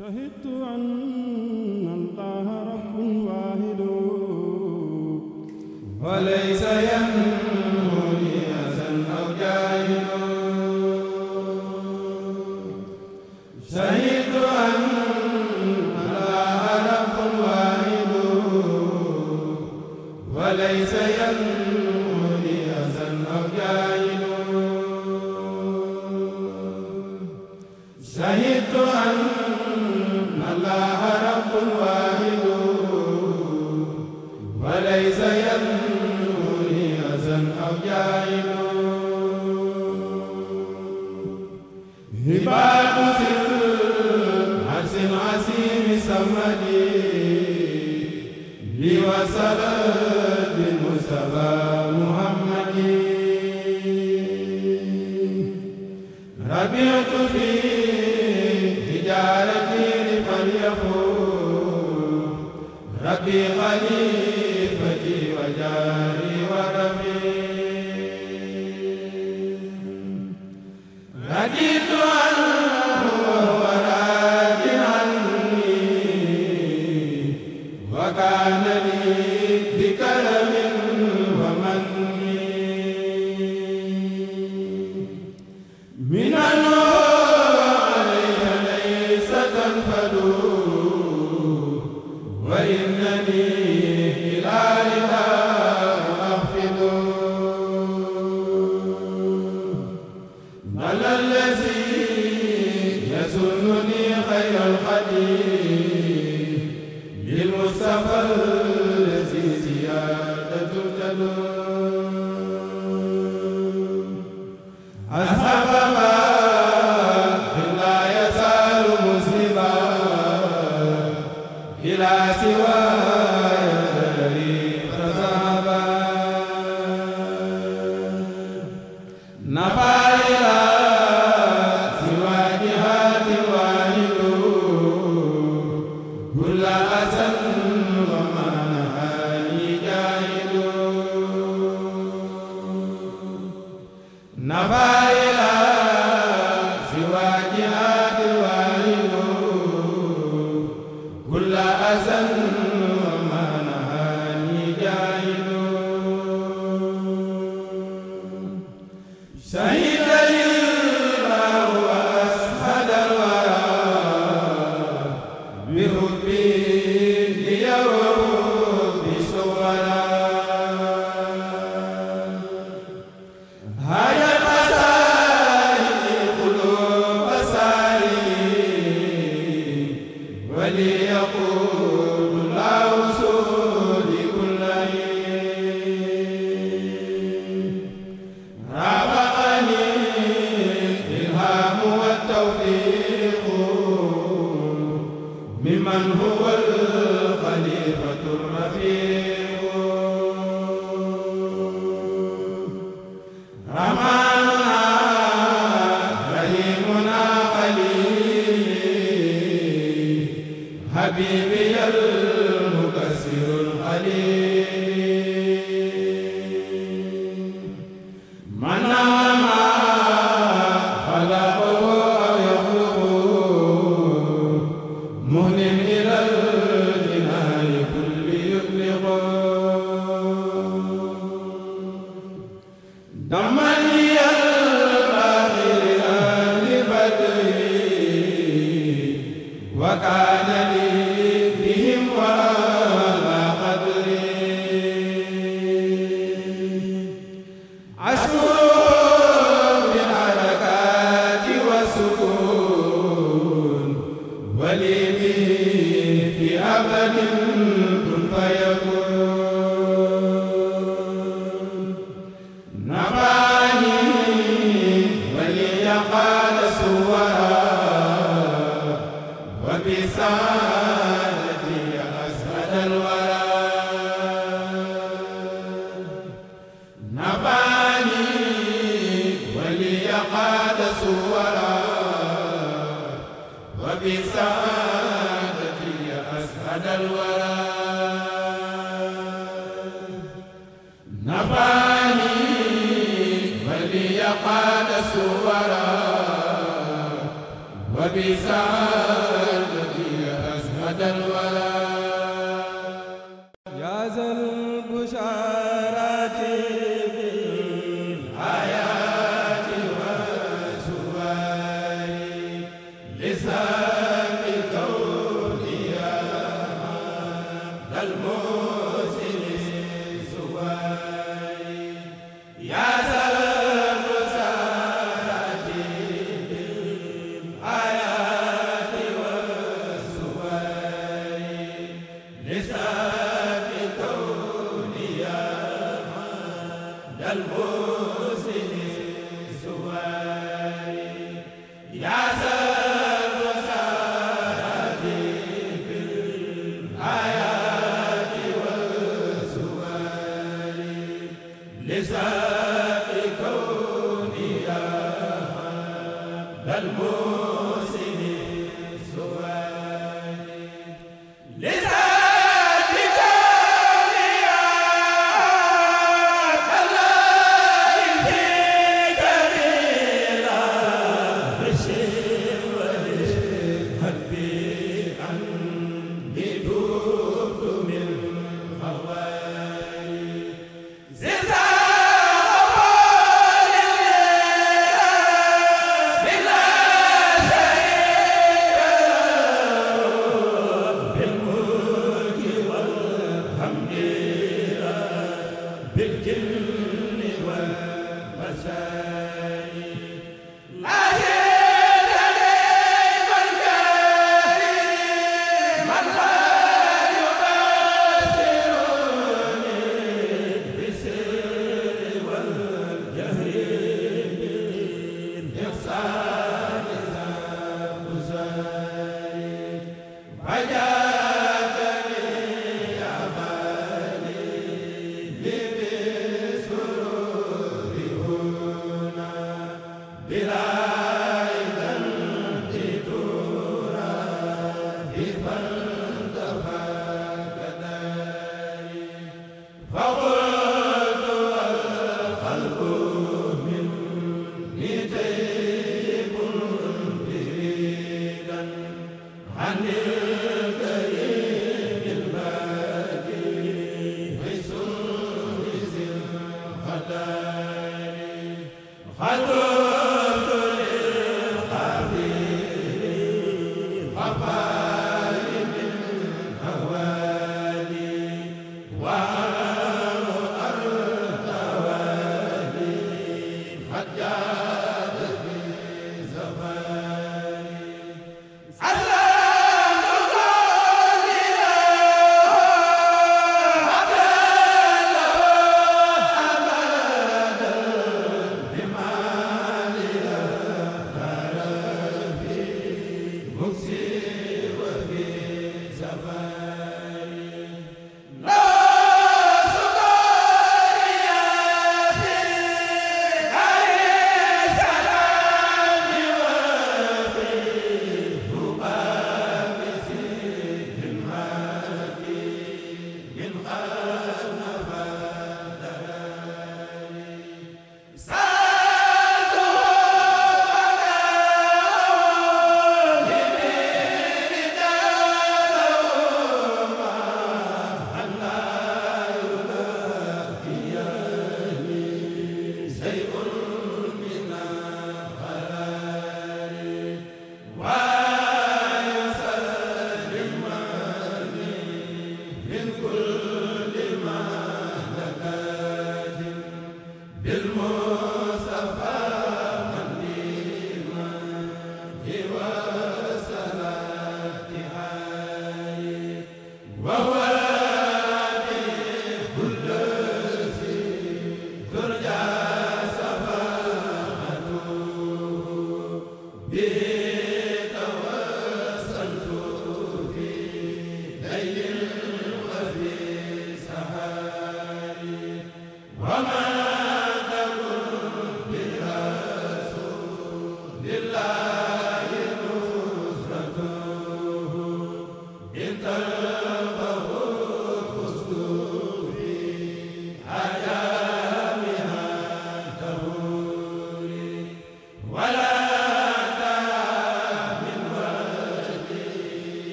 شهدت أن الله رب واحد. وليس ينموني Deus.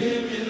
Give me